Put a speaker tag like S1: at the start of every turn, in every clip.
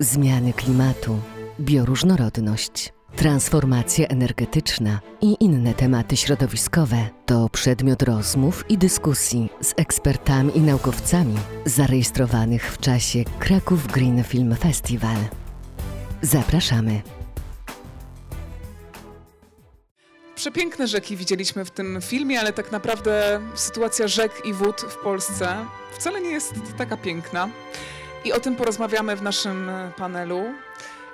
S1: zmiany klimatu, bioróżnorodność, transformacja energetyczna i inne tematy środowiskowe to przedmiot rozmów i dyskusji z ekspertami i naukowcami zarejestrowanych w czasie Kraków Green Film Festival. Zapraszamy.
S2: Przepiękne rzeki widzieliśmy w tym filmie, ale tak naprawdę sytuacja rzek i wód w Polsce wcale nie jest taka piękna. I o tym porozmawiamy w naszym panelu.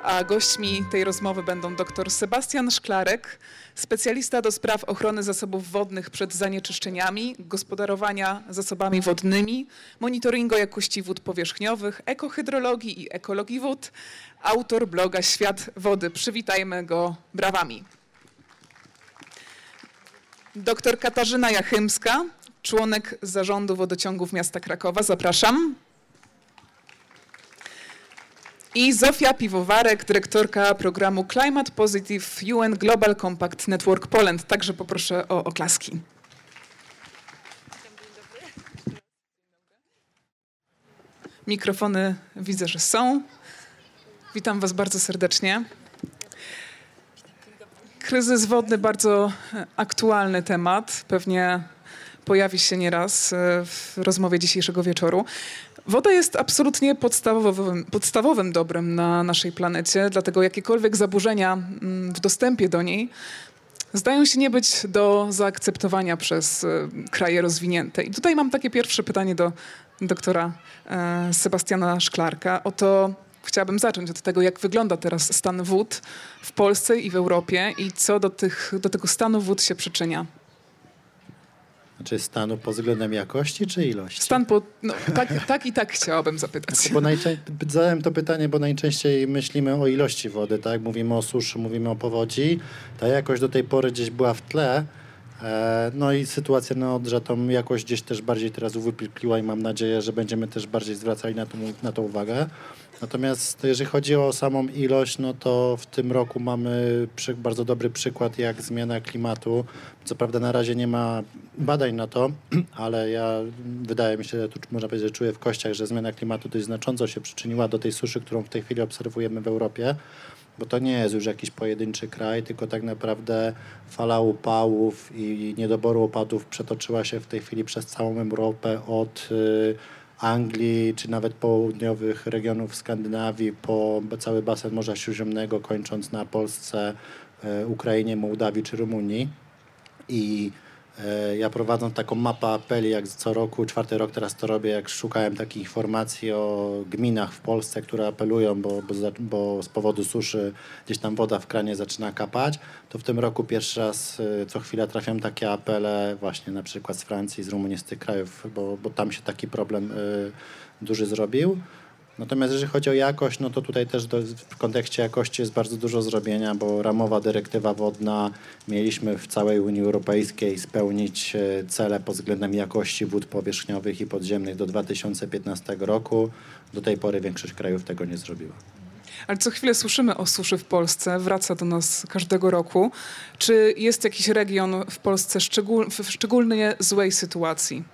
S2: A gośćmi tej rozmowy będą dr Sebastian Szklarek, specjalista do spraw ochrony zasobów wodnych przed zanieczyszczeniami, gospodarowania zasobami wodnymi, monitoringu jakości wód powierzchniowych, ekohydrologii i ekologii wód, autor bloga Świat Wody. Przywitajmy go brawami. Doktor Katarzyna Jachymska, członek zarządu wodociągów miasta Krakowa. Zapraszam. I Zofia Piwowarek, dyrektorka programu Climate Positive UN Global Compact Network Poland. Także poproszę o oklaski. Mikrofony widzę, że są. Witam Was bardzo serdecznie. Kryzys wodny bardzo aktualny temat. Pewnie pojawi się nieraz w rozmowie dzisiejszego wieczoru. Woda jest absolutnie podstawowym, podstawowym dobrem na naszej planecie, dlatego jakiekolwiek zaburzenia mm, w dostępie do niej zdają się nie być do zaakceptowania przez e, kraje rozwinięte. I tutaj mam takie pierwsze pytanie do doktora e, Sebastiana Szklarka. Oto chciałabym zacząć od tego, jak wygląda teraz stan wód w Polsce i w Europie i co do, tych, do tego stanu wód się przyczynia.
S3: Czy stanu pod względem jakości czy ilości?
S2: Stan po, no, tak, tak i tak chciałabym zapytać.
S3: Bo najczę- zadałem to pytanie, bo najczęściej myślimy o ilości wody, tak? Mówimy o suszy, mówimy o powodzi. Ta jakość do tej pory gdzieś była w tle. E, no i sytuacja na Odrze tą jakość gdzieś też bardziej teraz uwypukliła i mam nadzieję, że będziemy też bardziej zwracali na to, na to uwagę. Natomiast jeżeli chodzi o samą ilość, no to w tym roku mamy przy, bardzo dobry przykład, jak zmiana klimatu. Co prawda na razie nie ma badań na to, ale ja wydaje mi się, tu można powiedzieć, że czuję w kościach, że zmiana klimatu dość znacząco się przyczyniła do tej suszy, którą w tej chwili obserwujemy w Europie bo to nie jest już jakiś pojedynczy kraj, tylko tak naprawdę fala upałów i niedoboru opadów przetoczyła się w tej chwili przez całą Europę od y, Anglii, czy nawet południowych regionów Skandynawii, po cały basen Morza Śródziemnego, kończąc na Polsce, e, Ukrainie, Mołdawii czy Rumunii. I ja prowadząc taką mapę apeli, jak co roku, czwarty rok teraz to robię, jak szukałem takich informacji o gminach w Polsce, które apelują, bo, bo, bo z powodu suszy gdzieś tam woda w kranie zaczyna kapać, to w tym roku pierwszy raz e, co chwila trafiam takie apele właśnie na przykład z Francji, z Rumunii, z tych krajów, bo, bo tam się taki problem y, duży zrobił. Natomiast jeżeli chodzi o jakość, no to tutaj też do, w kontekście jakości jest bardzo dużo zrobienia, bo ramowa dyrektywa wodna mieliśmy w całej Unii Europejskiej spełnić e, cele pod względem jakości wód powierzchniowych i podziemnych do 2015 roku. Do tej pory większość krajów tego nie zrobiła.
S2: Ale co chwilę słyszymy o suszy w Polsce, wraca do nas każdego roku. Czy jest jakiś region w Polsce szczegól, w szczególnie złej sytuacji?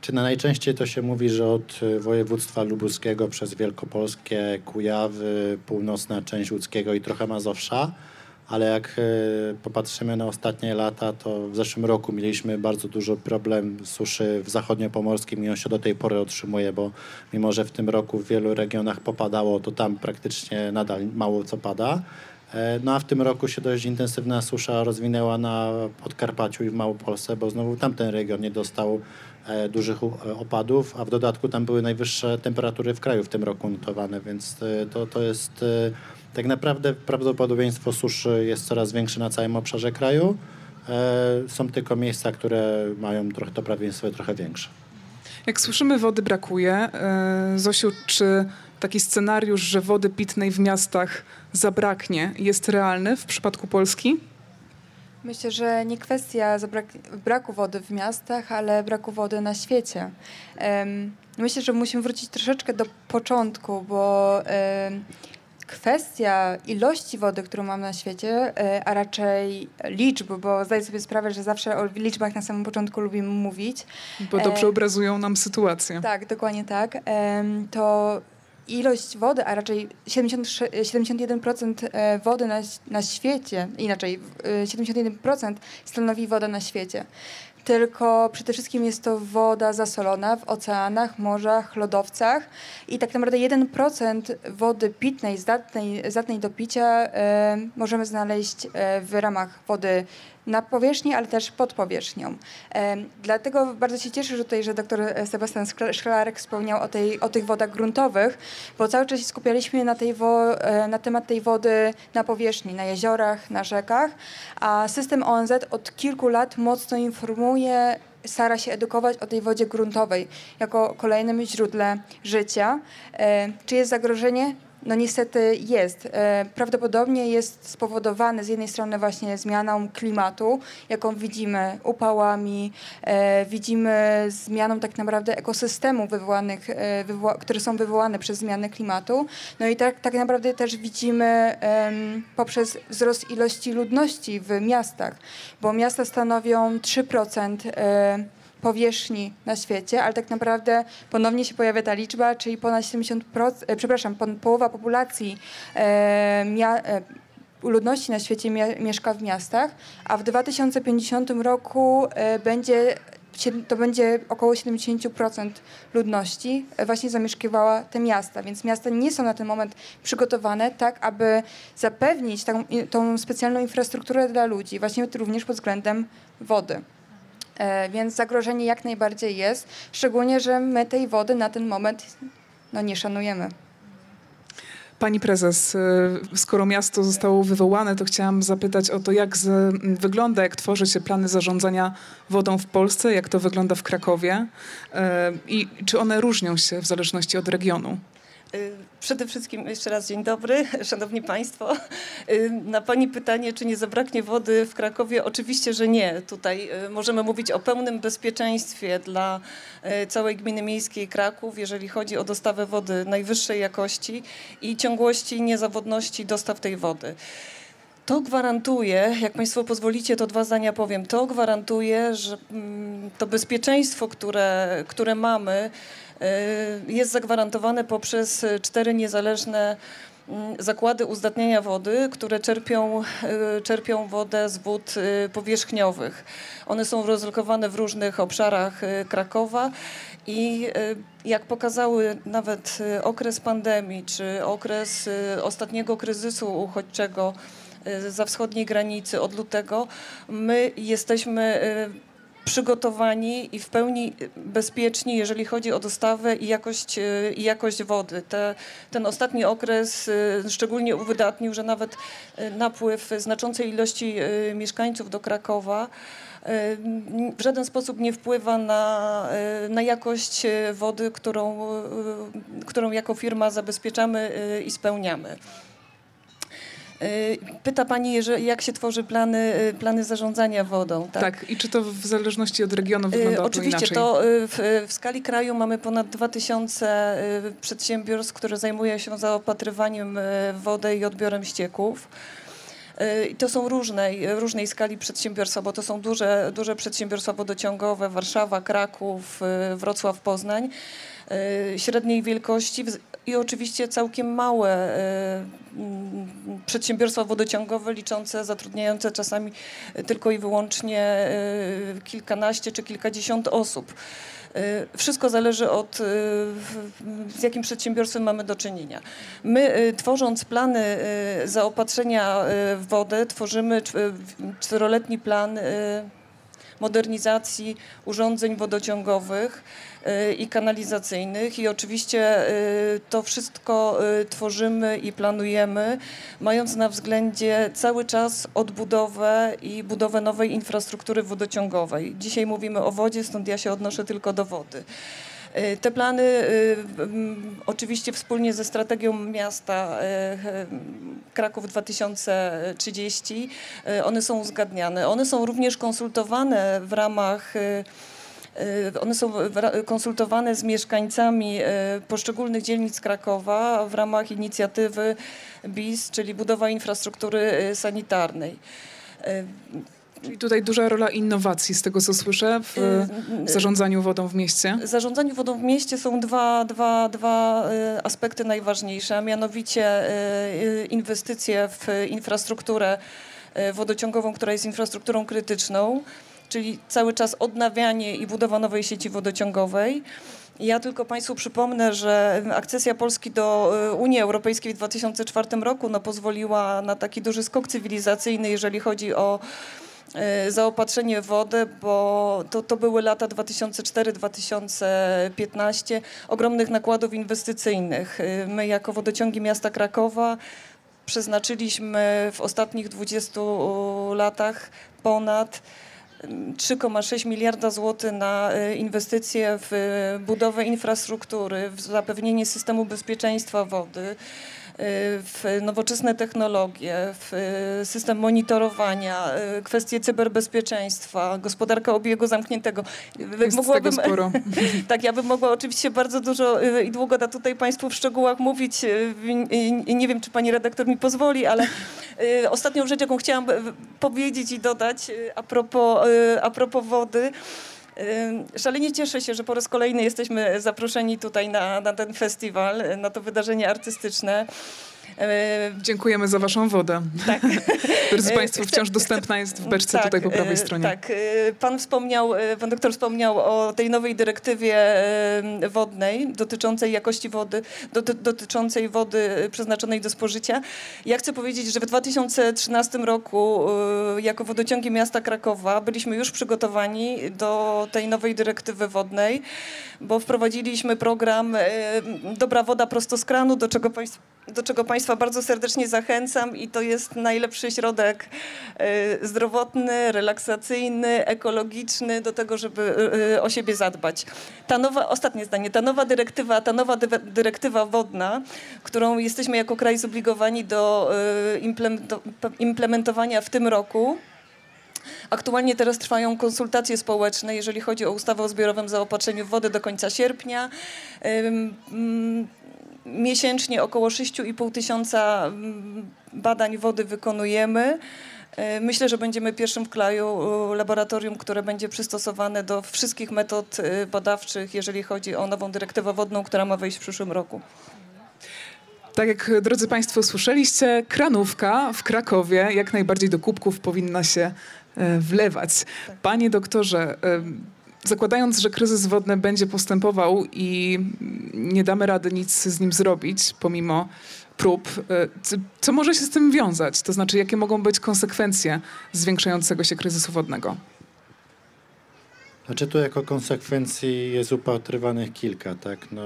S3: Czy na najczęściej to się mówi, że od y, województwa lubuskiego przez Wielkopolskie, Kujawy, północna część łódzkiego i trochę Mazowsza, ale jak y, popatrzymy na ostatnie lata, to w zeszłym roku mieliśmy bardzo dużo problem suszy w zachodniopomorskim i on się do tej pory otrzymuje, bo mimo, że w tym roku w wielu regionach popadało, to tam praktycznie nadal mało co pada. E, no a w tym roku się dość intensywna susza rozwinęła na Podkarpaciu i w Małopolsce, bo znowu tamten region nie dostał dużych e, opadów, a w dodatku tam były najwyższe temperatury w kraju w tym roku notowane, więc e, to, to jest tak naprawdę prawdopodobieństwo suszy jest coraz większe na całym obszarze kraju. Są tylko miejsca, które mają trochę to prawdopodobieństwo trochę większe.
S2: Jak słyszymy, wody brakuje. Zosiu, czy taki scenariusz, że wody pitnej w miastach zabraknie, jest realny w przypadku Polski?
S4: Myślę, że nie kwestia braku wody w miastach, ale braku wody na świecie. Myślę, że musimy wrócić troszeczkę do początku, bo kwestia ilości wody, którą mam na świecie, e, a raczej liczb, bo zdaję sobie sprawę, że zawsze o liczbach na samym początku lubimy mówić.
S2: Bo dobrze e, obrazują nam sytuację.
S4: Tak, dokładnie tak. To ilość wody, a raczej 73 71% e, wody na, na świecie, inaczej e, 71% stanowi woda na świecie. Tylko przede wszystkim jest to woda zasolona w oceanach, morzach, lodowcach i tak naprawdę 1% wody pitnej, zdatnej, zdatnej do picia e, możemy znaleźć e, w ramach wody na powierzchni, ale też pod powierzchnią. E, dlatego bardzo się cieszę że tutaj, że dr Sebastian Szkla- Szklarek wspomniał o, tej, o tych wodach gruntowych, bo cały czas się skupialiśmy na, tej wo, e, na temat tej wody na powierzchni, na jeziorach, na rzekach, a system ONZ od kilku lat mocno informuje stara się edukować o tej wodzie gruntowej jako kolejnym źródle życia. E, czy jest zagrożenie? No niestety jest. E, Prawdopodobnie jest spowodowane z jednej strony właśnie zmianą klimatu, jaką widzimy upałami, e, widzimy zmianą tak naprawdę ekosystemów e, wywoła, które są wywołane przez zmianę klimatu. No i tak, tak naprawdę też widzimy poprzez wzrost ilości ludności w miastach, bo miasta stanowią 3% e, powierzchni na świecie, ale tak naprawdę ponownie się pojawia ta liczba, czyli ponad 70%, e, przepraszam, pon, połowa populacji e, mia, e, ludności na świecie mie, mieszka w miastach, a w 2050 roku e, będzie to będzie około 70% ludności e, właśnie zamieszkiwała te miasta, więc miasta nie są na ten moment przygotowane tak, aby zapewnić i- tą specjalną infrastrukturę dla ludzi, właśnie również pod względem wody. E, Więc zagrożenie jak najbardziej jest, szczególnie, że my tej wody na ten moment no, nie szanujemy.
S2: Pani prezes, y, skoro miasto zostało wywołane, to chciałam zapytać o to, jak z, wygląda, jak tworzy się plany zarządzania wodą w Polsce, jak to wygląda w Krakowie y, i czy one różnią się w zależności od regionu.
S5: Y, Przede wszystkim jeszcze raz dzień dobry, szanowni państwo. Y, Na pani pytanie, czy nie zabraknie wody w Krakowie, oczywiście, że nie. Tutaj y, możemy mówić o pełnym bezpieczeństwie dla całej gminy miejskiej Kraków, jeżeli chodzi o dostawę wody najwyższej jakości i ciągłości niezawodności dostaw tej wody. To gwarantuje, jak Państwo pozwolicie, to dwa zdania powiem, to gwarantuje, że mm, to bezpieczeństwo, które, które mamy, jest zagwarantowane poprzez y, cztery niezależne mm, zakłady uzdatniania wody, które czerpią, y, czerpią wodę z wód y, powierzchniowych. One są rozlokowane w różnych obszarach y, Krakowa i y, jak pokazały nawet y, okres pandemii czy okres y, ostatniego kryzysu uchodźczego y, za wschodniej granicy od lutego, my jesteśmy y, przygotowani i w pełni bezpieczni, jeżeli chodzi o dostawę i jakość, y, i jakość wody. Te, ten ostatni okres y, szczególnie uwydatnił, że nawet y, napływ znaczącej ilości mieszkańców do Krakowa w żaden sposób nie wpływa na, na jakość wody, którą, którą jako firma zabezpieczamy i spełniamy. Y, Pyta Pani, jak się tworzy plany, y, plany zarządzania wodą. Tak,
S2: Tak. i czy to w zależności od regionu
S5: Y,
S2: wygląda
S5: Oczywiście, to w, w skali kraju mamy ponad 2000 y, przedsiębiorstw, które zajmują się zaopatrywaniem y, w wodę i odbiorem ścieków. I to są różnej, różnej skali przedsiębiorstwa, bo to są duże, duże przedsiębiorstwa wodociągowe, Warszawa, Kraków, Wrocław, Poznań, średniej wielkości i oczywiście całkiem małe y, mm, przedsiębiorstwa wodociągowe liczące, zatrudniające czasami tylko i wyłącznie y, kilkanaście czy kilkadziesiąt osób. Y, Wszystko zależy od z jakim przedsiębiorstwem mamy do czynienia. My tworząc plany zaopatrzenia w wodę, tworzymy czteroletni plan modernizacji urządzeń wodociągowych y, i kanalizacyjnych i oczywiście y, to wszystko y, tworzymy i planujemy, mając na względzie cały czas odbudowę i budowę nowej infrastruktury wodociągowej. Dzisiaj mówimy o wodzie, stąd ja się odnoszę tylko do wody. Y, Te plany mm, oczywiście wspólnie ze strategią miasta y, Kraków 2030, y, one są uzgadniane. One są również konsultowane w ramach one są konsultowane z mieszkańcami poszczególnych dzielnic Krakowa w ramach inicjatywy BIS, czyli budowa infrastruktury sanitarnej. Y,
S2: I tutaj duża rola innowacji, z tego co słyszę, w
S5: Y,
S2: zarządzaniu wodą w mieście.
S5: W zarządzaniu wodą w mieście są dwa, dwa, dwa y, aspekty najważniejsze, a mianowicie y, y, inwestycje w infrastrukturę y, wodociągową, która jest infrastrukturą krytyczną, czyli cały czas odnawianie i budowa nowej sieci wodociągowej. Ja tylko Państwu przypomnę, że akcesja Polski do y, Unii Europejskiej w 2004 roku no, pozwoliła na taki duży skok cywilizacyjny, jeżeli chodzi o y, zaopatrzenie w wodę, bo to, to były lata 2004-2015 ogromnych nakładów inwestycyjnych. Y, My jako wodociągi miasta Krakowa przeznaczyliśmy w ostatnich 20 latach ponad 3,6 miliarda złotych na y, inwestycje w budowę infrastruktury, w zapewnienie systemu bezpieczeństwa wody, w nowoczesne technologie, w y, system monitorowania, y, kwestie cyberbezpieczeństwa, gospodarka obiegu zamkniętego.
S2: Jest tego sporo.
S5: Tak, ja bym mogła oczywiście bardzo dużo y, i długo da tutaj Państwu w szczegółach mówić. Nie wiem, czy Pani redaktor mi pozwoli, ale ostatnią rzecz, jaką chciałam powiedzieć i dodać a propos, a propos wody. Szalenie cieszę się, że po raz kolejny jesteśmy zaproszeni tutaj na, na ten festiwal, na to wydarzenie artystyczne. Y,
S2: Dziękujemy za waszą wodę.
S5: Tak.
S2: Drodzy
S5: E,
S2: Państwo, wciąż dostępna jest w beczce tutaj po prawej
S5: e,
S2: stronie.
S5: Tak, e, pan wspomniał, e, pan doktor wspomniał o tej nowej dyrektywie e, wodnej dotyczącej jakości wody, doty, dotyczącej wody e, przeznaczonej do spożycia. Ja chcę powiedzieć, że w 2013 roku e, jako wodociągi miasta Krakowa byliśmy już przygotowani do tej nowej dyrektywy wodnej, bo wprowadziliśmy program e, Dobra woda prosto z kranu, do czego państw, do czego Państwa bardzo serdecznie zachęcam i to jest najlepszy środek e, zdrowotny, relaksacyjny, ekologiczny do tego, żeby e, o siebie zadbać. Ta nowa, ostatnie zdanie, ta nowa dyrektywa, ta nowa dyrektywa wodna, którą jesteśmy jako kraj zobligowani do implemento- implementowania w tym roku, Aktualnie teraz trwają konsultacje społeczne, jeżeli chodzi o ustawę o zbiorowym zaopatrzeniu w wodę do końca sierpnia. Miesięcznie około 6,5 tysiąca mm, badań wody wykonujemy. Y, Myślę, że będziemy pierwszym w kraju laboratorium, które będzie przystosowane do wszystkich metod y, badawczych, jeżeli chodzi o nową dyrektywę wodną, która ma wejść w przyszłym roku.
S2: Tak jak, drodzy Państwo, słyszeliście, kranówka w Krakowie jak najbardziej do kubków powinna się e, wlewać. Panie doktorze, e, zakładając, że kryzys wodny będzie postępował i nie damy rady nic z nim zrobić, pomimo prób, e, co, co może się z tym wiązać? To znaczy, jakie mogą być konsekwencje zwiększającego się kryzysu wodnego?
S3: Znaczy tu jako konsekwencji jest upatrywanych kilka, tak? No,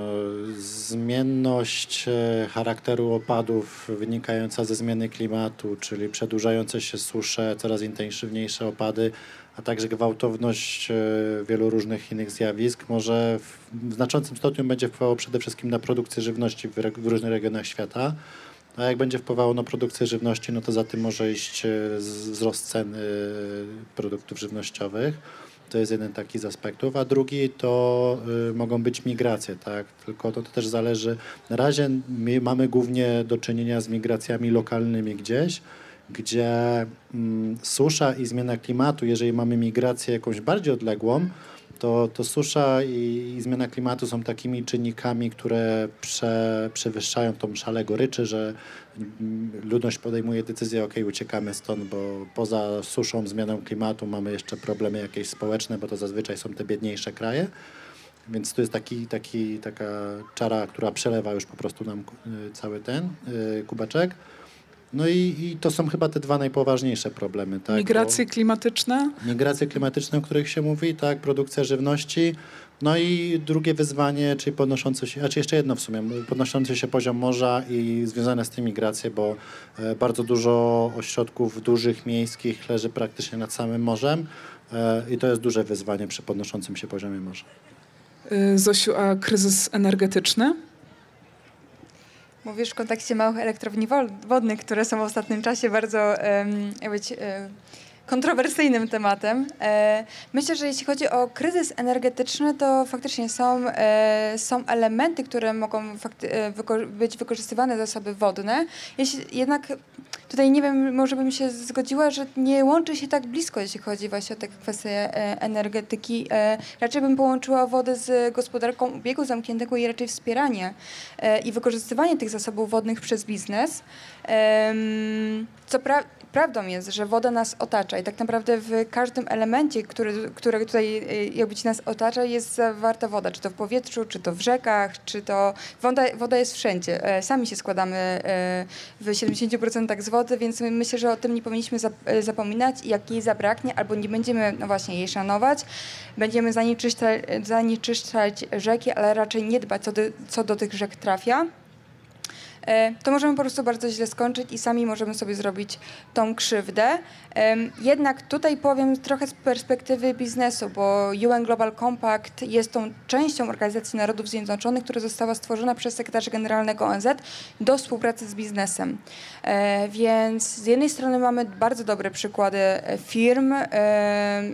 S3: zmienność e, charakteru opadów wynikająca ze zmiany klimatu, czyli przedłużające się susze, coraz intensywniejsze opady, a także gwałtowność e, wielu różnych innych zjawisk może w, znaczącym stopniu będzie wpływało przede wszystkim na produkcję żywności w, w różnych regionach świata. A jak będzie wpływało na produkcję żywności, no to za tym może iść e, wzrost cen e, produktów żywnościowych. To jest jeden taki z aspektów, a drugi to mogą być migracje, tak? Tylko to, to też zależy. Na razie my mamy głównie do czynienia z migracjami lokalnymi gdzieś, gdzie mm, susza i zmiana klimatu, jeżeli mamy migrację jakąś bardziej odległą, to, to susza i, i zmiana klimatu są takimi czynnikami, które prze, przewyższają tą szalę goryczy, że mm, ludność podejmuje decyzję, ok, uciekamy stąd, bo poza suszą, zmianą klimatu mamy jeszcze problemy jakieś społeczne, bo to zazwyczaj są te biedniejsze kraje. Więc to jest taki, taki, taka czara, która przelewa już po prostu nam y, cały ten y, kubeczek. No i, i to są chyba te dwa najpoważniejsze problemy. Tak?
S2: Migracje klimatyczne?
S3: Migracje klimatyczne, o których się mówi, tak, produkcja żywności. No i drugie wyzwanie, czyli podnoszący się, a czy jeszcze jedno w sumie, podnoszący się poziom morza i związane z tym migracje, bo e, bardzo dużo ośrodków dużych, miejskich leży praktycznie nad samym morzem e, i to jest duże wyzwanie przy podnoszącym się poziomie morza.
S2: Y, Zosiu, a kryzys energetyczny?
S4: Mówisz w kontekście małych elektrowni wodnych, które są w ostatnim czasie bardzo jak być, e, kontrowersyjnym tematem. E, myślę, że jeśli chodzi o kryzys energetyczny, to faktycznie są, e, są elementy, które mogą e, być wykorzystywane zasoby wodne. Jeśli, jednak tutaj nie wiem, może bym się zgodziła, że nie łączy się tak blisko, jeśli chodzi właśnie o te kwestie energetyki. Raczej bym połączyła wodę z gospodarką ubiegu zamkniętego i raczej wspieranie i wykorzystywanie tych zasobów wodnych przez biznes. Co pra- prawdą jest, że woda nas otacza i tak naprawdę w każdym elemencie, który, który tutaj y, jakby ci nas otacza, jest zawarta woda, czy to w powietrzu, czy to w rzekach, czy to woda, woda jest wszędzie. E, Sami się składamy e, w 70% z wody, więc my- myślę, że o tym nie powinniśmy e, zapominać. I jak jej zabraknie albo nie będziemy no właśnie jej szanować, będziemy zanieczyszczać, zanieczyszczać rzeki, ale raczej nie dbać co do, co do tych rzek trafia to możemy po prostu bardzo źle skończyć i sami możemy sobie zrobić tą krzywdę. Jednak tutaj powiem trochę z perspektywy biznesu, bo UN Global Compact jest tą częścią Organizacji Narodów Zjednoczonych, która została stworzona przez sekretarza generalnego ONZ do współpracy z biznesem. E, Więc z jednej strony mamy bardzo dobre przykłady e, firm e,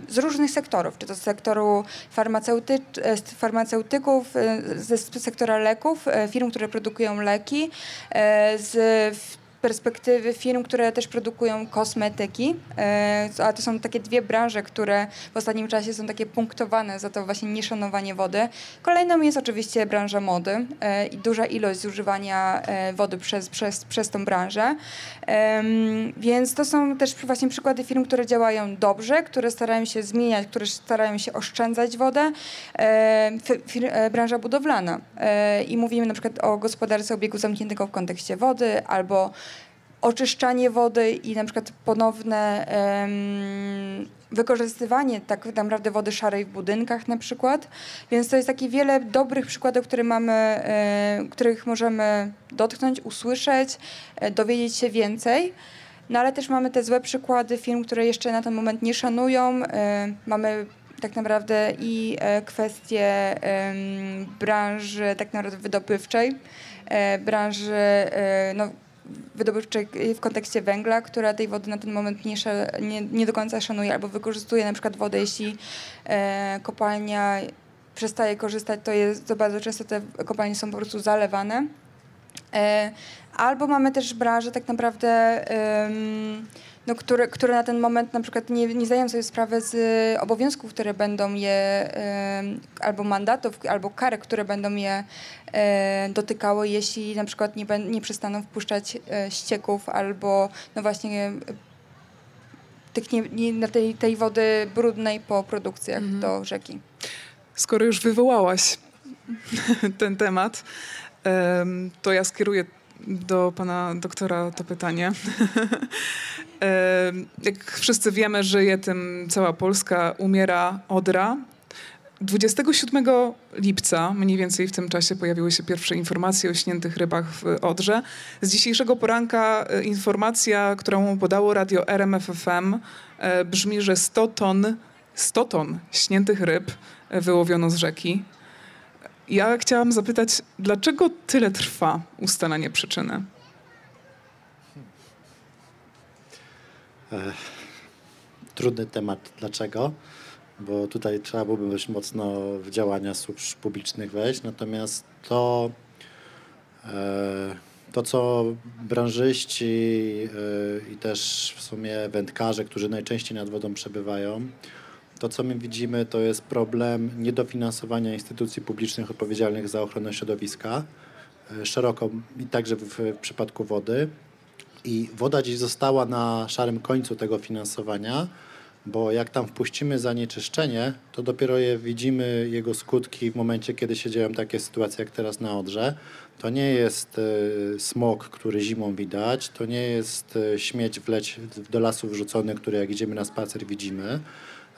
S4: z różnych sektorów, czy to z sektoru farmaceuty, e, farmaceutyków, e, ze sektora leków, e, firm, które produkują leki, e, z w perspektywy firm, które też produkują kosmetyki, e, a to są takie dwie branże, które w ostatnim czasie są takie punktowane za to właśnie nieszanowanie wody. Kolejną jest oczywiście branża mody e, i duża ilość zużywania e, wody przez, przez, przez tą branżę. Więc to są też właśnie przykłady firm, które działają dobrze, które starają się zmieniać, które starają się oszczędzać wodę. Branża budowlana. I mówimy na przykład o gospodarce obiegu zamkniętego w kontekście wody albo oczyszczanie wody i na przykład ponowne em, wykorzystywanie tak naprawdę wody szarej w budynkach na przykład. Więc to jest takie wiele dobrych przykładów, które mamy, których możemy dotknąć, usłyszeć, e, dowiedzieć się więcej. No ale też mamy te złe przykłady firm, które jeszcze na ten moment nie szanują. Mamy tak naprawdę i e, kwestie branży tak naprawdę wydobywczej, e, branży no, wydobywczej w kontekście węgla, która tej wody na ten moment nie, nie, nie do końca szanuje albo wykorzystuje na przykład wodę, jeśli e, kopalnia przestaje korzystać, to, jest, to bardzo często te kopalnie są po prostu zalewane. E, albo mamy też branże tak naprawdę, em, no, które, które na ten moment na przykład nie, nie zdają sobie sprawy z obowiązków, które będą je, em, albo mandatów, albo kar, które będą je e, dotykały, jeśli na przykład nie, nie przestaną wpuszczać e, ścieków albo no właśnie e, tych nie, nie, na tej, tej wody brudnej po produkcjach do rzeki.
S2: Skoro już wywołałaś ten temat, em, to ja skieruję do pana doktora to pytanie. Jak wszyscy wiemy, żyje tym cała Polska, umiera Odra. 27 lipca, mniej więcej w tym czasie, pojawiły się pierwsze informacje o śniętych rybach w Odrze. Z dzisiejszego poranka e, informacja, którą podało radio RMFFM, e, brzmi, że 100 ton, 100 ton śniętych ryb e, wyłowiono z rzeki. Ja chciałam zapytać, dlaczego tyle trwa ustalanie przyczyny?
S3: Trudny temat. Dlaczego? Bo tutaj trzeba byłoby dość mocno w działania służb publicznych wejść. Natomiast to, e, to co branżyści e, i też w sumie wędkarze, którzy najczęściej nad wodą przebywają, to co my widzimy, to jest problem niedofinansowania instytucji publicznych odpowiedzialnych za ochronę środowiska, e, szeroko i także w, w przypadku wody. I woda dziś została na szarym końcu tego finansowania, bo jak tam wpuścimy zanieczyszczenie, to dopiero je widzimy, jego skutki w momencie, kiedy się dzieją takie sytuacje jak teraz na Odrze. To nie jest e, smog, który zimą widać, to nie jest e, śmieć wleć do lasu wrzucony, który jak idziemy na spacer widzimy.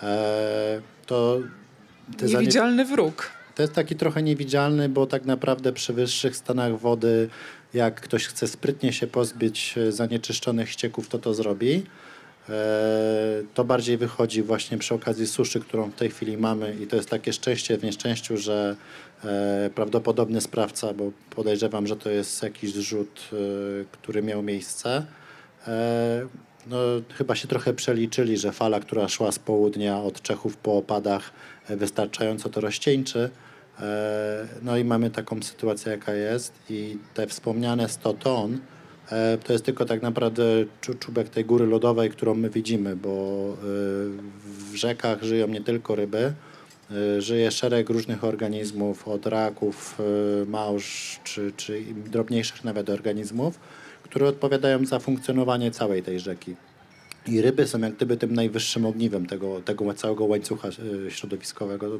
S3: E, to
S2: Niewidzialny wróg.
S3: to jest taki trochę niewidzialny, bo tak naprawdę przy wyższych stanach wody, jak ktoś chce sprytnie się pozbyć e, zanieczyszczonych ścieków, to to zrobi. E, To bardziej wychodzi właśnie przy okazji suszy, którą w tej chwili mamy i to jest takie szczęście w nieszczęściu, że e, prawdopodobny sprawca, bo podejrzewam, że to jest jakiś zrzut, który miał miejsce, no, chyba się trochę przeliczyli, że fala, która szła z południa od Czechów po opadach wystarczająco to rozcieńczy. E, No i mamy taką sytuację, jaka jest i te wspomniane 100 ton e, to jest tylko tak naprawdę czu- czubek tej góry lodowej, którą my widzimy, bo e, w rzekach żyją nie tylko ryby, żyje szereg różnych organizmów, od raków, małż czy, czy drobniejszych nawet organizmów, które odpowiadają za funkcjonowanie całej tej rzeki. I ryby są jak gdyby tym najwyższym ogniwem tego, tego całego łańcucha e, środowiskowego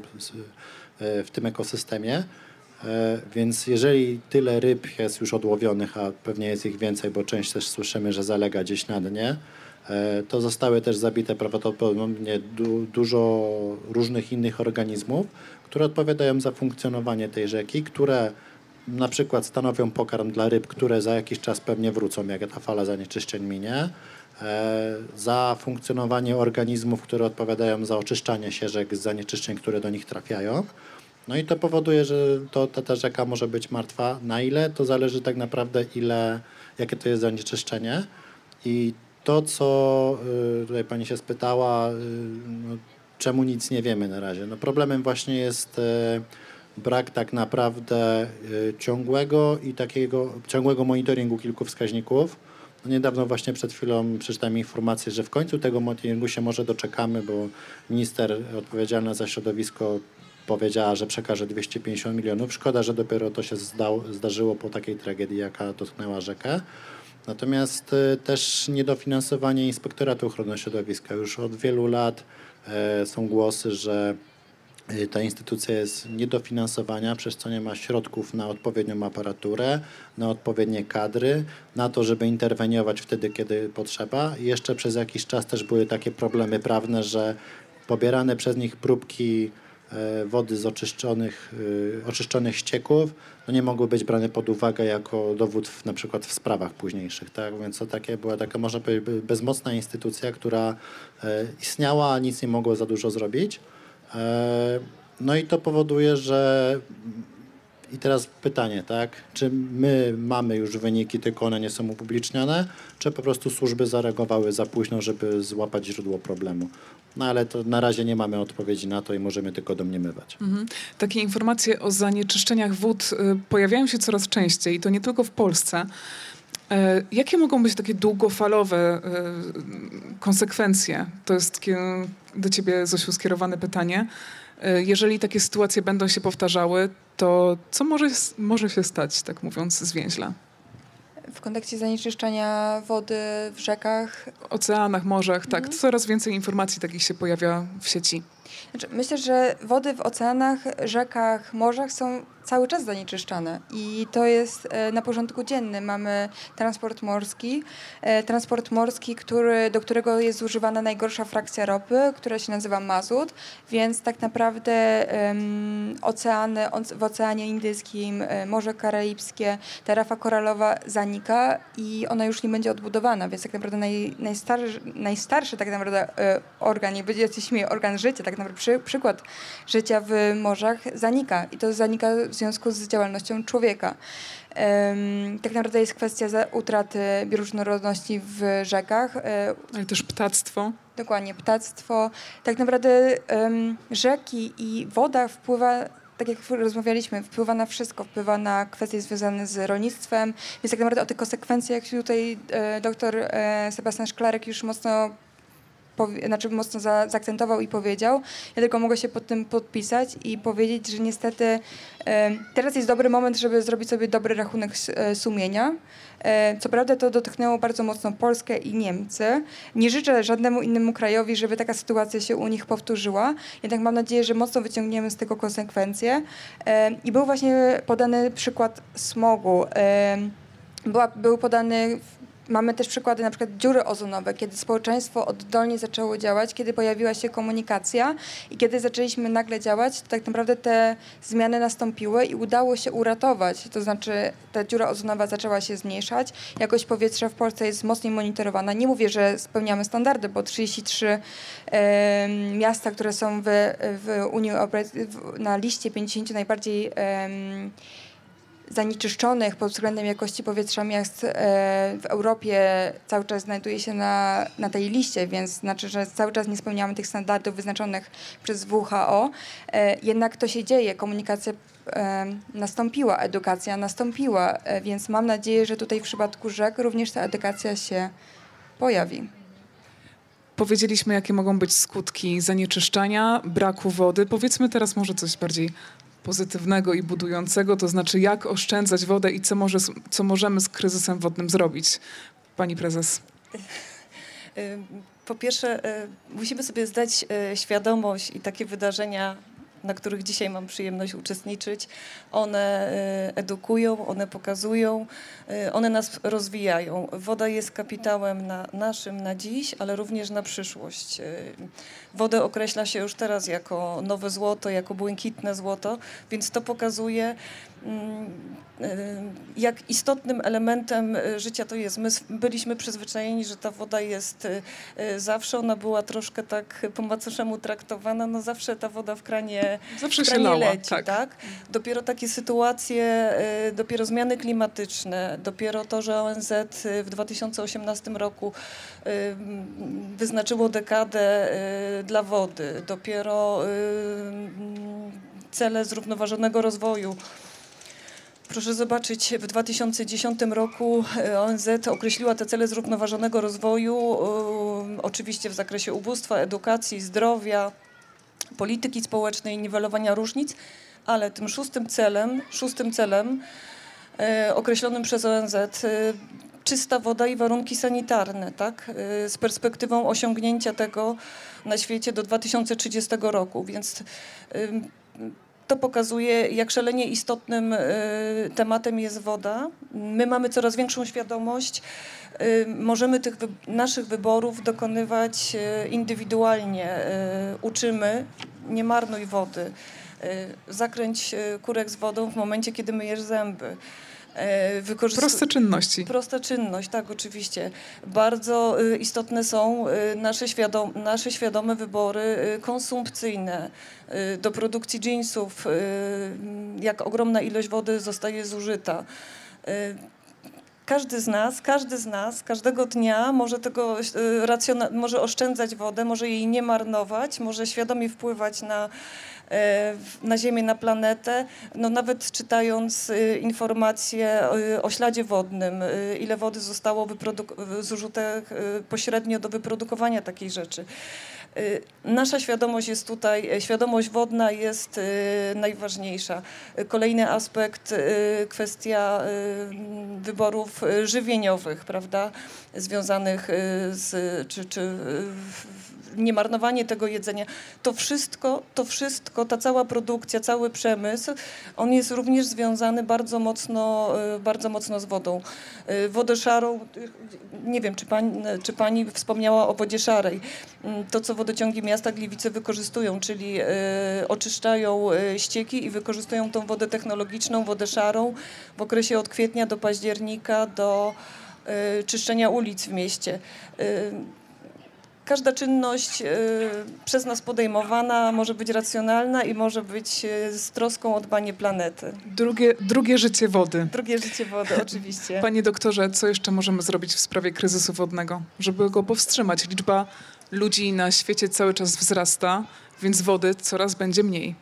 S3: e, w tym ekosystemie. E, Więc jeżeli tyle ryb jest już odłowionych, a pewnie jest ich więcej, bo część też słyszymy, że zalega gdzieś na dnie, to zostały też zabite prawdopodobnie du, dużo różnych innych organizmów, które odpowiadają za funkcjonowanie tej rzeki, które na przykład stanowią pokarm dla ryb, które za jakiś czas pewnie wrócą, jak ta fala zanieczyszczeń minie. E, za funkcjonowanie organizmów, które odpowiadają za oczyszczanie się rzek z zanieczyszczeń, które do nich trafiają. No i to powoduje, że to, ta, ta rzeka może być martwa. Na ile? To zależy tak naprawdę, ile, jakie to jest zanieczyszczenie. I to, co y, tutaj pani się spytała, y, no, czemu nic nie wiemy na razie. No problemem właśnie jest brak tak naprawdę ciągłego i takiego ciągłego monitoringu kilku wskaźników. No niedawno właśnie przed chwilą przeczytałem informację, że w końcu tego monitoringu się może doczekamy, bo minister odpowiedzialna za środowisko powiedziała, że przekaże 250 milionów. Szkoda, że dopiero to się zdał, zdarzyło po takiej tragedii, jaka dotknęła rzekę. Natomiast y, też niedofinansowanie Inspektoratu Ochrony Środowiska. Już od wielu lat e, są głosy, że y, ta instytucja jest niedofinansowania, przez co nie ma środków na odpowiednią aparaturę, na odpowiednie kadry, na to, żeby interweniować wtedy, kiedy potrzeba. I jeszcze przez jakiś czas też były takie problemy prawne, że pobierane przez nich próbki e, wody z oczyszczonych, y, oczyszczonych ścieków no nie mogły być brane pod uwagę jako dowód w, na przykład w sprawach późniejszych. Tak? Więc to takie była taka, można powiedzieć, be- bezmocna instytucja, która e, istniała, a nic nie mogło za dużo zrobić. E, no i to powoduje, że i teraz pytanie, tak? Czy my mamy już wyniki, tylko one nie są upubliczniane, czy po prostu służby zareagowały za późno, żeby złapać źródło problemu? No ale to na razie nie mamy odpowiedzi na to i możemy tylko domniemywać.
S2: Mhm. Takie informacje o zanieczyszczeniach wód y, pojawiają się coraz częściej i to nie tylko w Polsce. E, Jakie mogą być takie długofalowe y, konsekwencje? To jest do ciebie, Zosiu, skierowane pytanie. E, Jeżeli takie sytuacje będą się powtarzały, to co może, może się stać, tak mówiąc zwięźle?
S4: W kontekście zanieczyszczenia wody w rzekach
S2: oceanach, morzach, tak.
S4: Mhm.
S2: Coraz więcej informacji takich się pojawia w sieci.
S4: Znaczy, myślę, że wody w oceanach, rzekach, morzach są cały czas zanieczyszczane i to jest e, na porządku dziennym. Mamy transport morski, e, transport morski, który, do którego jest zużywana najgorsza frakcja ropy, która się nazywa mazut, więc tak naprawdę em, oceany, oc- w Oceanie Indyjskim, e, Morze Karaibskie, ta rafa koralowa zanika i ona już nie będzie odbudowana, więc tak naprawdę naj, najstarszy, najstarszy tak naprawdę organ, nie będzie śmieje, organ życia, tak naprawdę przy, przykład życia w morzach zanika i to zanika w związku z działalnością człowieka. Em, tak naprawdę jest kwestia utraty bioróżnorodności w rzekach,
S2: Ale też ptactwo.
S4: Dokładnie, ptactwo. Tak naprawdę em, rzeki i woda wpływa, tak jak rozmawialiśmy, wpływa na wszystko, wpływa na kwestie związane z rolnictwem, więc tak naprawdę o tych konsekwencjach tutaj e, doktor e, Sebastian Szklarek już mocno znaczy mocno za, zaakcentował i powiedział. Ja tylko mogę się pod tym podpisać i powiedzieć, że niestety teraz jest dobry moment, żeby zrobić sobie dobry rachunek e, sumienia. E, Co prawda to dotknęło bardzo mocno Polskę i Niemcy. Nie życzę żadnemu innemu krajowi, żeby taka sytuacja się u nich powtórzyła. Jednak mam nadzieję, że mocno wyciągniemy z tego konsekwencje. E, I był właśnie podany przykład smogu. Była, był podany Mamy też przykłady na przykład dziury ozonowe, kiedy społeczeństwo oddolnie zaczęło działać, kiedy pojawiła się komunikacja i kiedy zaczęliśmy nagle działać, to tak naprawdę te zmiany nastąpiły i udało się uratować. To znaczy ta dziura ozonowa zaczęła się zmniejszać, jakość powietrza w Polsce jest mocniej monitorowana. Nie mówię, że spełniamy standardy, bo 33 em, miasta, które są w, w Unii Europejskiej, na liście 50 najbardziej em, zanieczyszczonych pod względem jakości powietrza miast e, w Europie cały czas znajduje się na, na tej liście, więc znaczy, że cały czas nie spełniamy tych standardów wyznaczonych przez WHO. E, jednak to się dzieje, komunikacja e, nastąpiła, edukacja nastąpiła, więc mam nadzieję, że tutaj w przypadku rzek również ta edukacja się pojawi.
S2: Powiedzieliśmy, jakie mogą być skutki zanieczyszczania, braku wody. Powiedzmy teraz może coś bardziej pozytywnego i budującego, to znaczy jak oszczędzać wodę i co, może, co możemy z kryzysem wodnym zrobić. Pani prezes.
S5: Po pierwsze, y, musimy sobie zdać y, świadomość i takie wydarzenia, na których dzisiaj mam przyjemność uczestniczyć, one y, edukują, one pokazują, y, one nas rozwijają. Woda jest kapitałem na naszym na dziś, ale również na przyszłość. Y, Wodę określa się już teraz jako nowe złoto, jako błękitne złoto, więc to pokazuje, mm, jak istotnym elementem życia to jest. My byliśmy przyzwyczajeni, że ta woda jest zawsze, ona była troszkę tak po macoszemu traktowana, no zawsze ta woda w kranie,
S2: Zawsze się lała.
S5: leci,
S2: tak.
S5: tak. Dopiero takie sytuacje, y, dopiero zmiany klimatyczne, dopiero to, że ONZ y, w 2018 roku y, wyznaczyło dekadę dla wody, dopiero cele zrównoważonego rozwoju. Proszę zobaczyć, w 2010 roku ONZ określiła te cele zrównoważonego rozwoju, oczywiście w zakresie ubóstwa, edukacji, zdrowia, polityki społecznej, niwelowania różnic, ale tym szóstym celem, szóstym celem e, określonym przez ONZ e, czysta woda i warunki sanitarne, tak? E, z perspektywą osiągnięcia tego na świecie do 2030 roku, więc to pokazuje, jak szalenie istotnym y, tematem jest woda. My mamy coraz większą świadomość. Y, możemy tych naszych wyborów dokonywać y, indywidualnie. Uczymy, nie marnuj wody. Zakręć kurek z wodą w momencie, kiedy myjesz zęby. Wykorzystuj-
S2: Proste czynności.
S5: Prosta czynność, tak, oczywiście. Bardzo y, istotne są y, nasze, świadom, nasze świadome wybory y, konsumpcyjne do produkcji jeansów, jak ogromna ilość wody zostaje zużyta. Każdy z nas, każdy z nas, każdego dnia może tego racjona- może oszczędzać wodę, może jej nie marnować, może świadomie wpływać na, e, na Ziemię, na planetę. No, nawet czytając y, informacje y, o śladzie wodnym, y, ile wody zostało zużyte pośrednio do wyprodukowania takiej rzeczy. Y, Nasza świadomość jest tutaj, e, świadomość wodna jest y, najważniejsza. Y, Kolejny aspekt, y, kwestia y, wyborów y, żywieniowych, prawda, związanych y, z, czy, czy y, niemarnowanie tego jedzenia. To wszystko, to wszystko, ta cała produkcja, cały przemysł, on jest również związany bardzo mocno, y, bardzo mocno z wodą. Y, Wodę szarą, y, nie wiem, czy pani, czy pani wspomniała o wodzie szarej. Mm, To, co wodociągi miasta Gliwice wykorzystują, czyli y, oczyszczają y, ścieki i wykorzystują tą wodę technologiczną, wodę szarą w okresie od kwietnia do października do y, czyszczenia ulic w mieście. Każda czynność przez nas podejmowana może być racjonalna i może być z troską o dbanie planety.
S2: Drugie, drugie życie wody.
S5: Drugie życie wody, oczywiście.
S2: Panie doktorze, co jeszcze możemy zrobić w sprawie kryzysu wodnego, żeby go powstrzymać? Liczba ludzi na świecie cały czas wzrasta, więc wody coraz będzie mniej.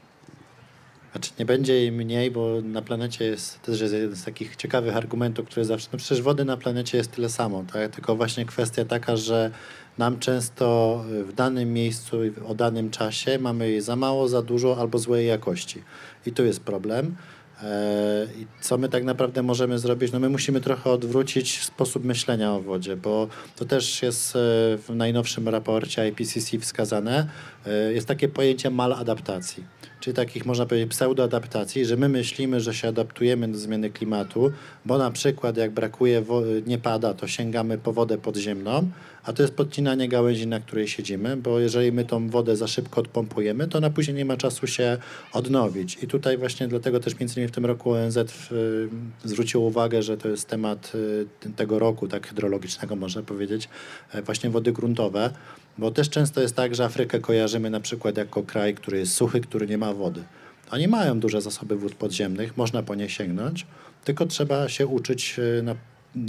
S3: Znaczy nie będzie jej mniej, bo na planecie jest też jest jeden z takich ciekawych argumentów, które zawsze, no przecież wody na planecie jest tyle samo, tak? tylko właśnie kwestia taka, że nam często w danym miejscu o danym czasie mamy jej za mało, za dużo albo złej jakości. I tu jest problem. E, I co my tak naprawdę możemy zrobić? No my musimy trochę odwrócić sposób myślenia o wodzie, bo to też jest e, w najnowszym raporcie IPCC wskazane. E, Jest takie pojęcie maladaptacji, czyli takich można powiedzieć pseudoadaptacji, że my myślimy, że się adaptujemy do zmiany klimatu, bo na przykład jak brakuje, nie pada, to sięgamy po wodę podziemną, a to jest podcinanie gałęzi, na której siedzimy, bo jeżeli my tą wodę za szybko odpompujemy, to na później nie ma czasu się odnowić. I tutaj właśnie dlatego też między innymi w tym roku ONZ y, zwrócił uwagę, że to jest temat y, tego roku, tak hydrologicznego można powiedzieć, e, właśnie wody gruntowe, bo też często jest tak, że Afrykę kojarzymy na przykład jako kraj, który jest suchy, który nie ma wody. Oni mają duże zasoby wód podziemnych, można po nie sięgnąć, tylko trzeba się uczyć e, na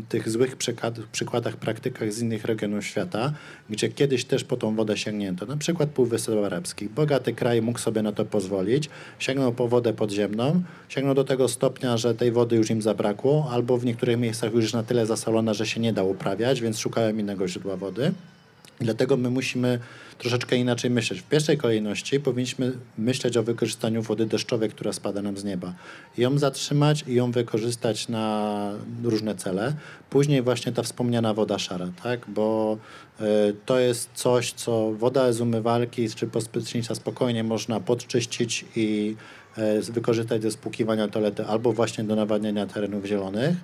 S3: tych złych przykład, przykładach, praktykach z innych regionów świata, gdzie kiedyś też po tą wodę sięgnięto. Na przykład Półwysep Arabski. Bogaty kraj mógł sobie na to pozwolić, sięgnął po wodę podziemną, sięgnął do tego stopnia, że tej wody już im zabrakło, albo w niektórych miejscach już na tyle zasolona, że się nie da uprawiać, więc szukałem innego źródła wody. Dlatego my musimy troszeczkę inaczej myśleć. W pierwszej kolejności powinniśmy myśleć o wykorzystaniu wody deszczowej, która spada nam z nieba. Ją zatrzymać i ją wykorzystać na różne cele. Później właśnie ta wspomniana woda szara, tak? bo y, to jest coś, co woda z umywalki czy pospytnicza spokojnie można podczyścić i y, wykorzystać do spłukiwania toalety albo właśnie do nawadniania terenów zielonych.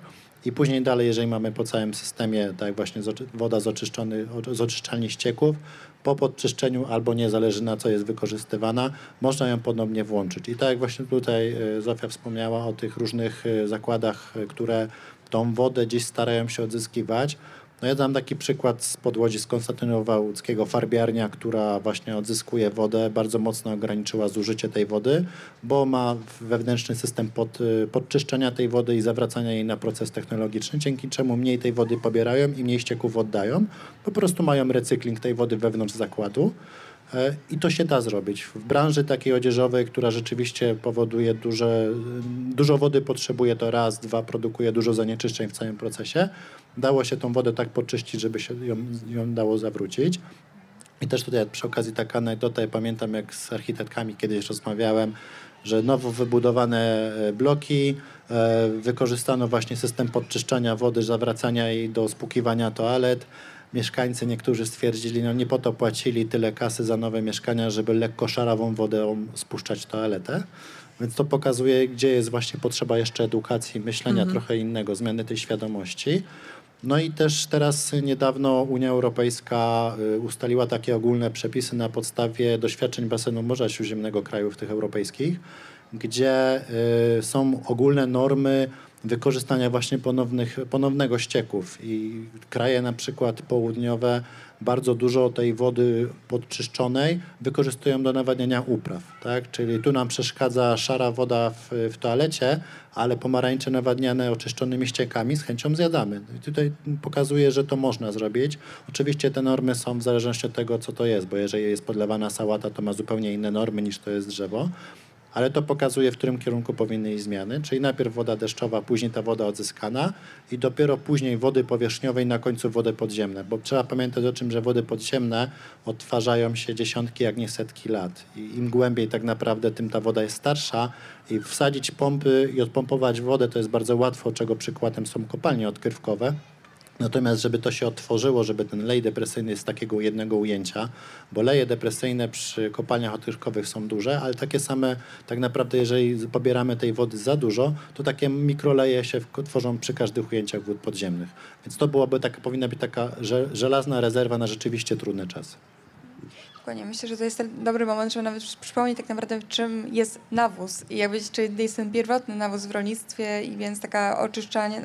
S3: I później dalej, jeżeli mamy po całym systemie, tak właśnie woda z, oczyszczony, z oczyszczalni ścieków, po podczyszczeniu albo nie, zależy na co jest wykorzystywana, można ją ponownie włączyć. I tak jak właśnie tutaj e, Zofia wspomniała o tych różnych e, zakładach, e, które tą wodę gdzieś starają się odzyskiwać, no ja dam taki przykład z podłodzi z Konstantynowa Łódzkiego. Farbiarnia, która właśnie odzyskuje wodę, bardzo mocno ograniczyła zużycie tej wody, bo ma wewnętrzny system pod, y, podczyszczenia tej wody i zawracania jej na proces technologiczny, dzięki czemu mniej tej wody pobierają i mniej ścieków oddają. Po prostu mają recykling tej wody wewnątrz zakładu. E, I to się da zrobić. W branży takiej odzieżowej, która rzeczywiście powoduje duże, dużo wody, potrzebuje to raz, dwa, produkuje dużo zanieczyszczeń w całym procesie, dało się tą wodę tak poczyścić, żeby się ją, ją dało zawrócić. I też tutaj przy okazji taka anegdota, ja pamiętam jak z architektkami kiedyś rozmawiałem, że nowo wybudowane e, bloki e, wykorzystano właśnie system podczyszczania wody, zawracania jej do spłukiwania toalet. Mieszkańcy niektórzy stwierdzili, no nie po to płacili tyle kasy za nowe mieszkania, żeby lekko szarawą wodę spuszczać toaletę. Więc to pokazuje, gdzie jest właśnie potrzeba jeszcze edukacji, myślenia mhm. trochę innego, zmiany tej świadomości. No i też teraz niedawno Unia Europejska y, ustaliła takie ogólne przepisy na podstawie doświadczeń basenu Morza Śródziemnego krajów tych europejskich, gdzie y, są ogólne normy wykorzystania właśnie ponownych, ponownego ścieków i kraje na przykład południowe bardzo dużo tej wody podczyszczonej wykorzystują do nawadniania upraw, tak? Czyli tu nam przeszkadza szara woda w, w toalecie, ale pomarańcze nawadniane oczyszczonymi ściekami z chęcią zjadamy. I tutaj pokazuje, że to można zrobić. Oczywiście te normy są w zależności od tego, co to jest, bo jeżeli jest podlewana sałata, to ma zupełnie inne normy niż to jest drzewo ale to pokazuje, w którym kierunku powinny iść zmiany, czyli najpierw woda deszczowa, później ta woda odzyskana i dopiero później wody powierzchniowej, na końcu wody podziemne, bo trzeba pamiętać o tym, że wody podziemne odtwarzają się dziesiątki, jak nie setki lat. I im głębiej tak naprawdę, tym ta woda jest starsza. I wsadzić pompy i odpompować wodę to jest bardzo łatwo, czego przykładem są kopalnie odkrywkowe, Natomiast, żeby to się otworzyło, żeby ten lej depresyjny z takiego jednego ujęcia, bo leje depresyjne przy kopalniach odkrywkowych są duże, ale takie same, tak naprawdę, jeżeli pobieramy tej wody za dużo, to takie mikroleje się tworzą przy każdych ujęciach wód podziemnych. Więc to byłoby taka, powinna być taka żelazna rezerwa na rzeczywiście trudne czasy.
S4: Dokładnie. Myślę, że to jest dobry moment, żeby nawet przypomnieć tak naprawdę, czym jest nawóz i jakby, czy jest ten pierwotny nawóz w rolnictwie i więc taka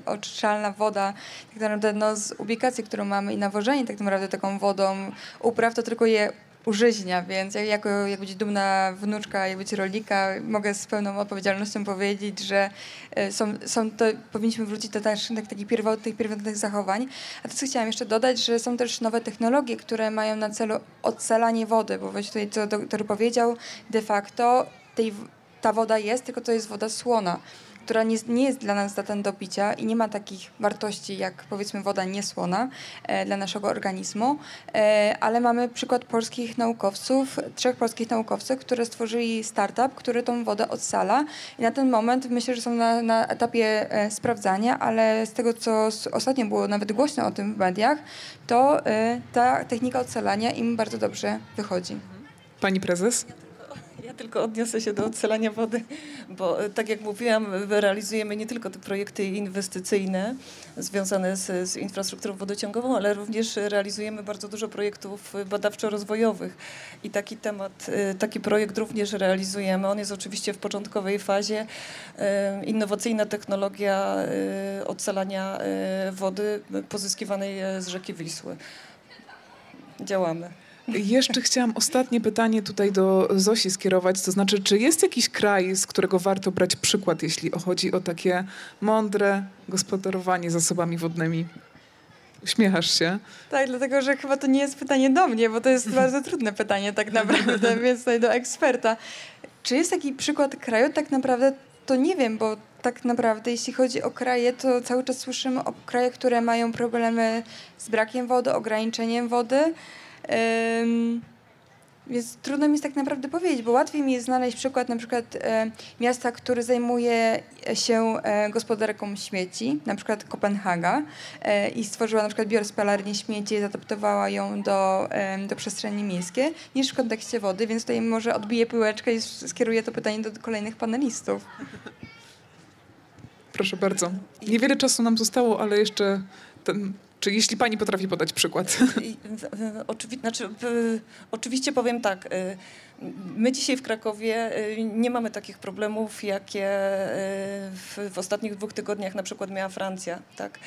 S4: oczyszczalna woda, tak naprawdę no, z ubikacji, którą mamy i nawożenie tak naprawdę taką wodą upraw, to tylko je użyźnia, więc ja jako jak być dumna wnuczka, jak być rolnika, mogę z pełną odpowiedzialnością powiedzieć, że e, są, są to, powinniśmy wrócić do też, tak, takich pierwotnych, pierwotnych zachowań. A to, co chciałam jeszcze dodać, że są też nowe technologie, które mają na celu odsalanie wody, bo właśnie tutaj, co doktor powiedział, de facto tej, ta woda jest, tylko to jest woda słona która nie, nie jest dla nas zatem do picia i nie ma takich wartości jak powiedzmy woda niesłona e, dla naszego organizmu, e, ale mamy przykład polskich naukowców, trzech polskich naukowców, które stworzyli startup, który tą wodę odsala i na ten moment myślę, że są na, na etapie e, sprawdzania, ale z tego, co ostatnio było nawet głośno o tym w mediach, to e, ta technika odsalania im bardzo dobrze wychodzi.
S2: Pani prezes?
S5: Ja tylko odniosę się do odcelania wody, bo e, tak jak mówiłam, realizujemy nie tylko te projekty inwestycyjne związane z, z infrastrukturą wodociągową, ale również realizujemy bardzo dużo projektów badawczo-rozwojowych i taki temat, e, taki projekt również realizujemy. On jest oczywiście w początkowej fazie. E, innowacyjna technologia odcelania wody pozyskiwanej z rzeki Wisły. Działamy.
S2: Jeszcze chciałam ostatnie pytanie tutaj do Zosi skierować, to znaczy, czy jest jakiś kraj, z którego warto brać przykład, jeśli chodzi o takie mądre gospodarowanie zasobami wodnymi? Uśmiechasz się.
S4: Tak, dlatego że chyba to nie jest pytanie do mnie, bo to jest bardzo trudne pytanie tak naprawdę, więc tutaj do eksperta. Czy jest taki przykład kraju? Tak naprawdę to nie wiem, bo tak naprawdę jeśli chodzi o kraje, to cały czas słyszymy o krajach, które mają problemy z brakiem wody, ograniczeniem wody. Więc trudno mi jest tak naprawdę powiedzieć, bo łatwiej mi jest znaleźć przykład na przykład e, miasta, które zajmuje się e, gospodarką śmieci, na przykład Kopenhaga e, i stworzyła na przykład biospalarnię śmieci i zaadaptowała ją do, do przestrzeni miejskiej, niż w kontekście wody, więc tutaj może odbiję piłeczkę i skieruję to pytanie do kolejnych panelistów.
S2: Proszę bardzo. Niewiele czasu nam zostało, ale jeszcze ten, czy jeśli pani potrafi podać przykład.
S5: Oczywi znaczy, oczywiście powiem tak. y, My dzisiaj w Krakowie y, nie mamy takich problemów, jakie y, w, w ostatnich dwóch tygodniach na przykład miała Francja, tak?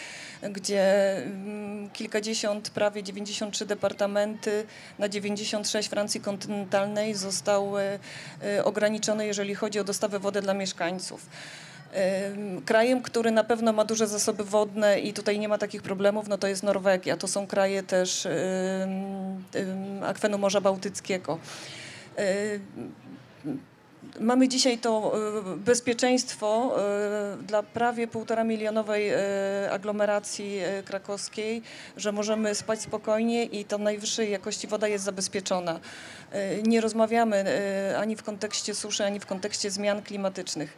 S5: gdzie mm, kilkadziesiąt, prawie 93 departamenty na 96 Francji kontynentalnej zostały ograniczone, jeżeli chodzi o dostawę wody dla mieszkańców. Krajem, który na pewno ma duże zasoby wodne i tutaj nie ma takich problemów, no to jest Norwegia. To są kraje też akwenu Morza Bałtyckiego. Mamy dzisiaj to y, bezpieczeństwo y, dla prawie półtora milionowej y, aglomeracji krakowskiej, że możemy spać spokojnie i ta najwyższej jakości woda jest zabezpieczona. Nie rozmawiamy ani w kontekście suszy, ani w kontekście zmian klimatycznych.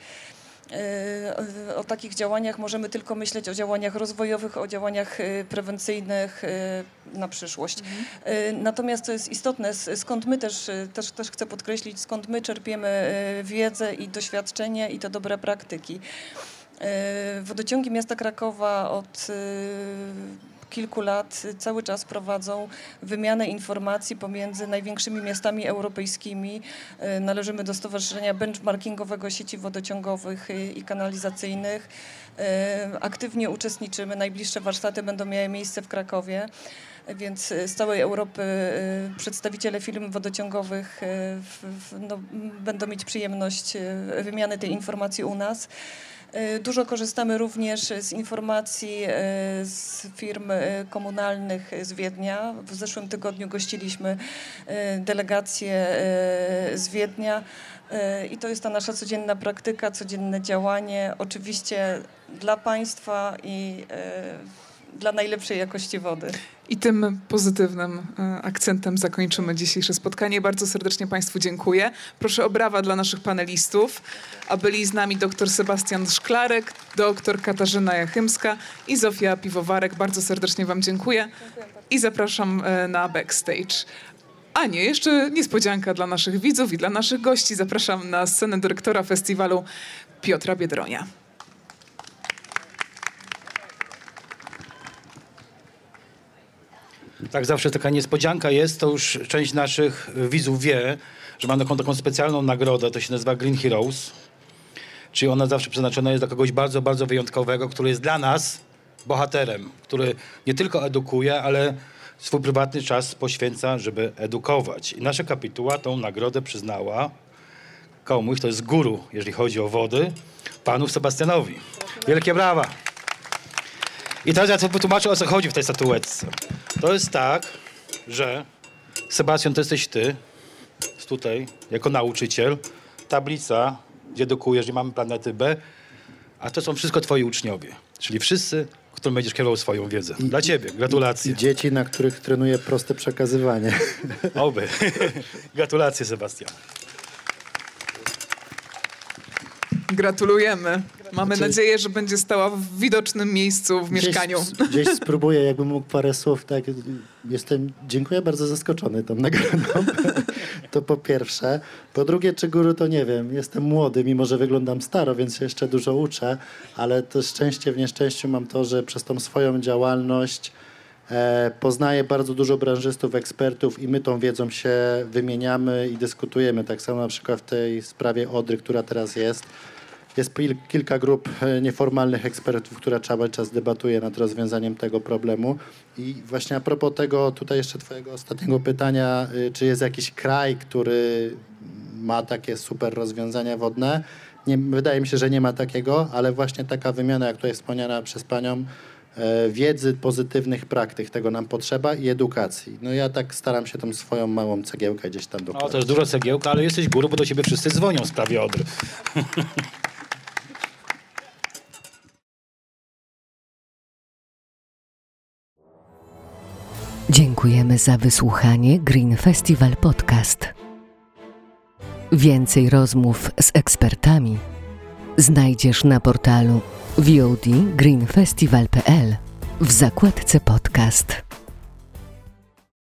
S5: Y, O takich działaniach możemy tylko myśleć o działaniach rozwojowych, o działaniach y, prewencyjnych y, na przyszłość. Y, Natomiast to jest istotne, skąd my też, też, też chcę podkreślić, skąd my czerpiemy wiedzę i doświadczenie i te dobre praktyki. Wodociągi miasta Krakowa od kilku lat cały czas prowadzą wymianę informacji pomiędzy największymi miastami europejskimi. Y, Należymy do Stowarzyszenia Benchmarkingowego Sieci Wodociągowych y, i Kanalizacyjnych. Y, Aktywnie uczestniczymy. Najbliższe warsztaty będą miały miejsce w Krakowie. Więc z całej Europy przedstawiciele firm wodociągowych no, będą mieć przyjemność wymiany tej informacji u nas. Y, Dużo korzystamy również z informacji y, z firm y, komunalnych z Wiednia. W zeszłym tygodniu gościliśmy delegację z Wiednia. I to jest ta nasza codzienna praktyka, codzienne działanie. Oczywiście dla państwa i dla najlepszej jakości wody.
S2: I tym pozytywnym e, akcentem zakończymy dzisiejsze spotkanie. Bardzo serdecznie Państwu dziękuję. Proszę o brawa dla naszych panelistów. A byli z nami dr Sebastian Szklarek, dr Katarzyna Jachymska i Zofia Piwowarek. Bardzo serdecznie Wam dziękuję i zapraszam e, na backstage. A nie, jeszcze niespodzianka dla naszych widzów i dla naszych gości. Zapraszam na scenę dyrektora festiwalu Piotra Biedronia.
S6: Tak, zawsze taka niespodzianka jest, to już część naszych widzów wie, że mamy taką, taką specjalną nagrodę, to się nazywa Green Heroes. Czyli ona zawsze przeznaczona jest dla kogoś bardzo, bardzo wyjątkowego, który jest dla nas bohaterem, który nie tylko edukuje, ale swój prywatny czas poświęca, żeby edukować. I nasza kapituła tą nagrodę przyznała komuś, to jest guru, jeżeli chodzi o wody, panu Sebastianowi. Wielkie brawa! I teraz ja sobie wytłumaczę, o co chodzi w tej statuetce. To jest tak, że Sebastian, to jesteś ty, jest tutaj, jako nauczyciel, tablica, gdzie edukujesz, gdzie mamy planety B, a to są wszystko twoi uczniowie, czyli wszyscy, którym będziesz kierował swoją wiedzę. Dla ciebie, gratulacje.
S3: I dzieci, na których trenuję proste przekazywanie.
S6: Oby. Gratulacje, Sebastian.
S2: Gratulujemy. Mamy
S3: Znaczy-
S2: nadzieję, że będzie stała w widocznym miejscu w mieszkaniu.
S3: Gdzieś, spróbuję, jakbym mógł parę słów. Tak, jestem, dziękuję, bardzo zaskoczony tą nagrodą. To po pierwsze. Po drugie, czy guru, to nie wiem. Jestem młody, mimo że wyglądam staro, więc się jeszcze dużo uczę, ale to szczęście w nieszczęściu mam to, że przez tą swoją działalność e, poznaję bardzo dużo branżystów, ekspertów i my tą wiedzą się wymieniamy i dyskutujemy. Tak samo na przykład w tej sprawie Odry, która teraz jest. Jest kilka grup e, nieformalnych ekspertów, które cały czas debatuje nad rozwiązaniem tego problemu. I właśnie a propos tego, tutaj jeszcze twojego ostatniego pytania, y, czy jest jakiś kraj, który ma takie super rozwiązania wodne? Nie, wydaje mi się, że nie ma takiego, ale właśnie taka wymiana, jak tutaj wspomniana przez panią, e, wiedzy, pozytywnych praktyk, tego nam potrzeba i edukacji. No ja tak staram się tą swoją małą cegiełkę gdzieś tam
S6: O,
S3: dokładać.
S6: to jest dużo cegiełka, ale jesteś górą, bo do ciebie wszyscy dzwonią w sprawie Odry.
S1: Dziękujemy za wysłuchanie Green Festival Podcast. Więcej rozmów z ekspertami znajdziesz na portalu VOD greenfestival.pl w zakładce podcast.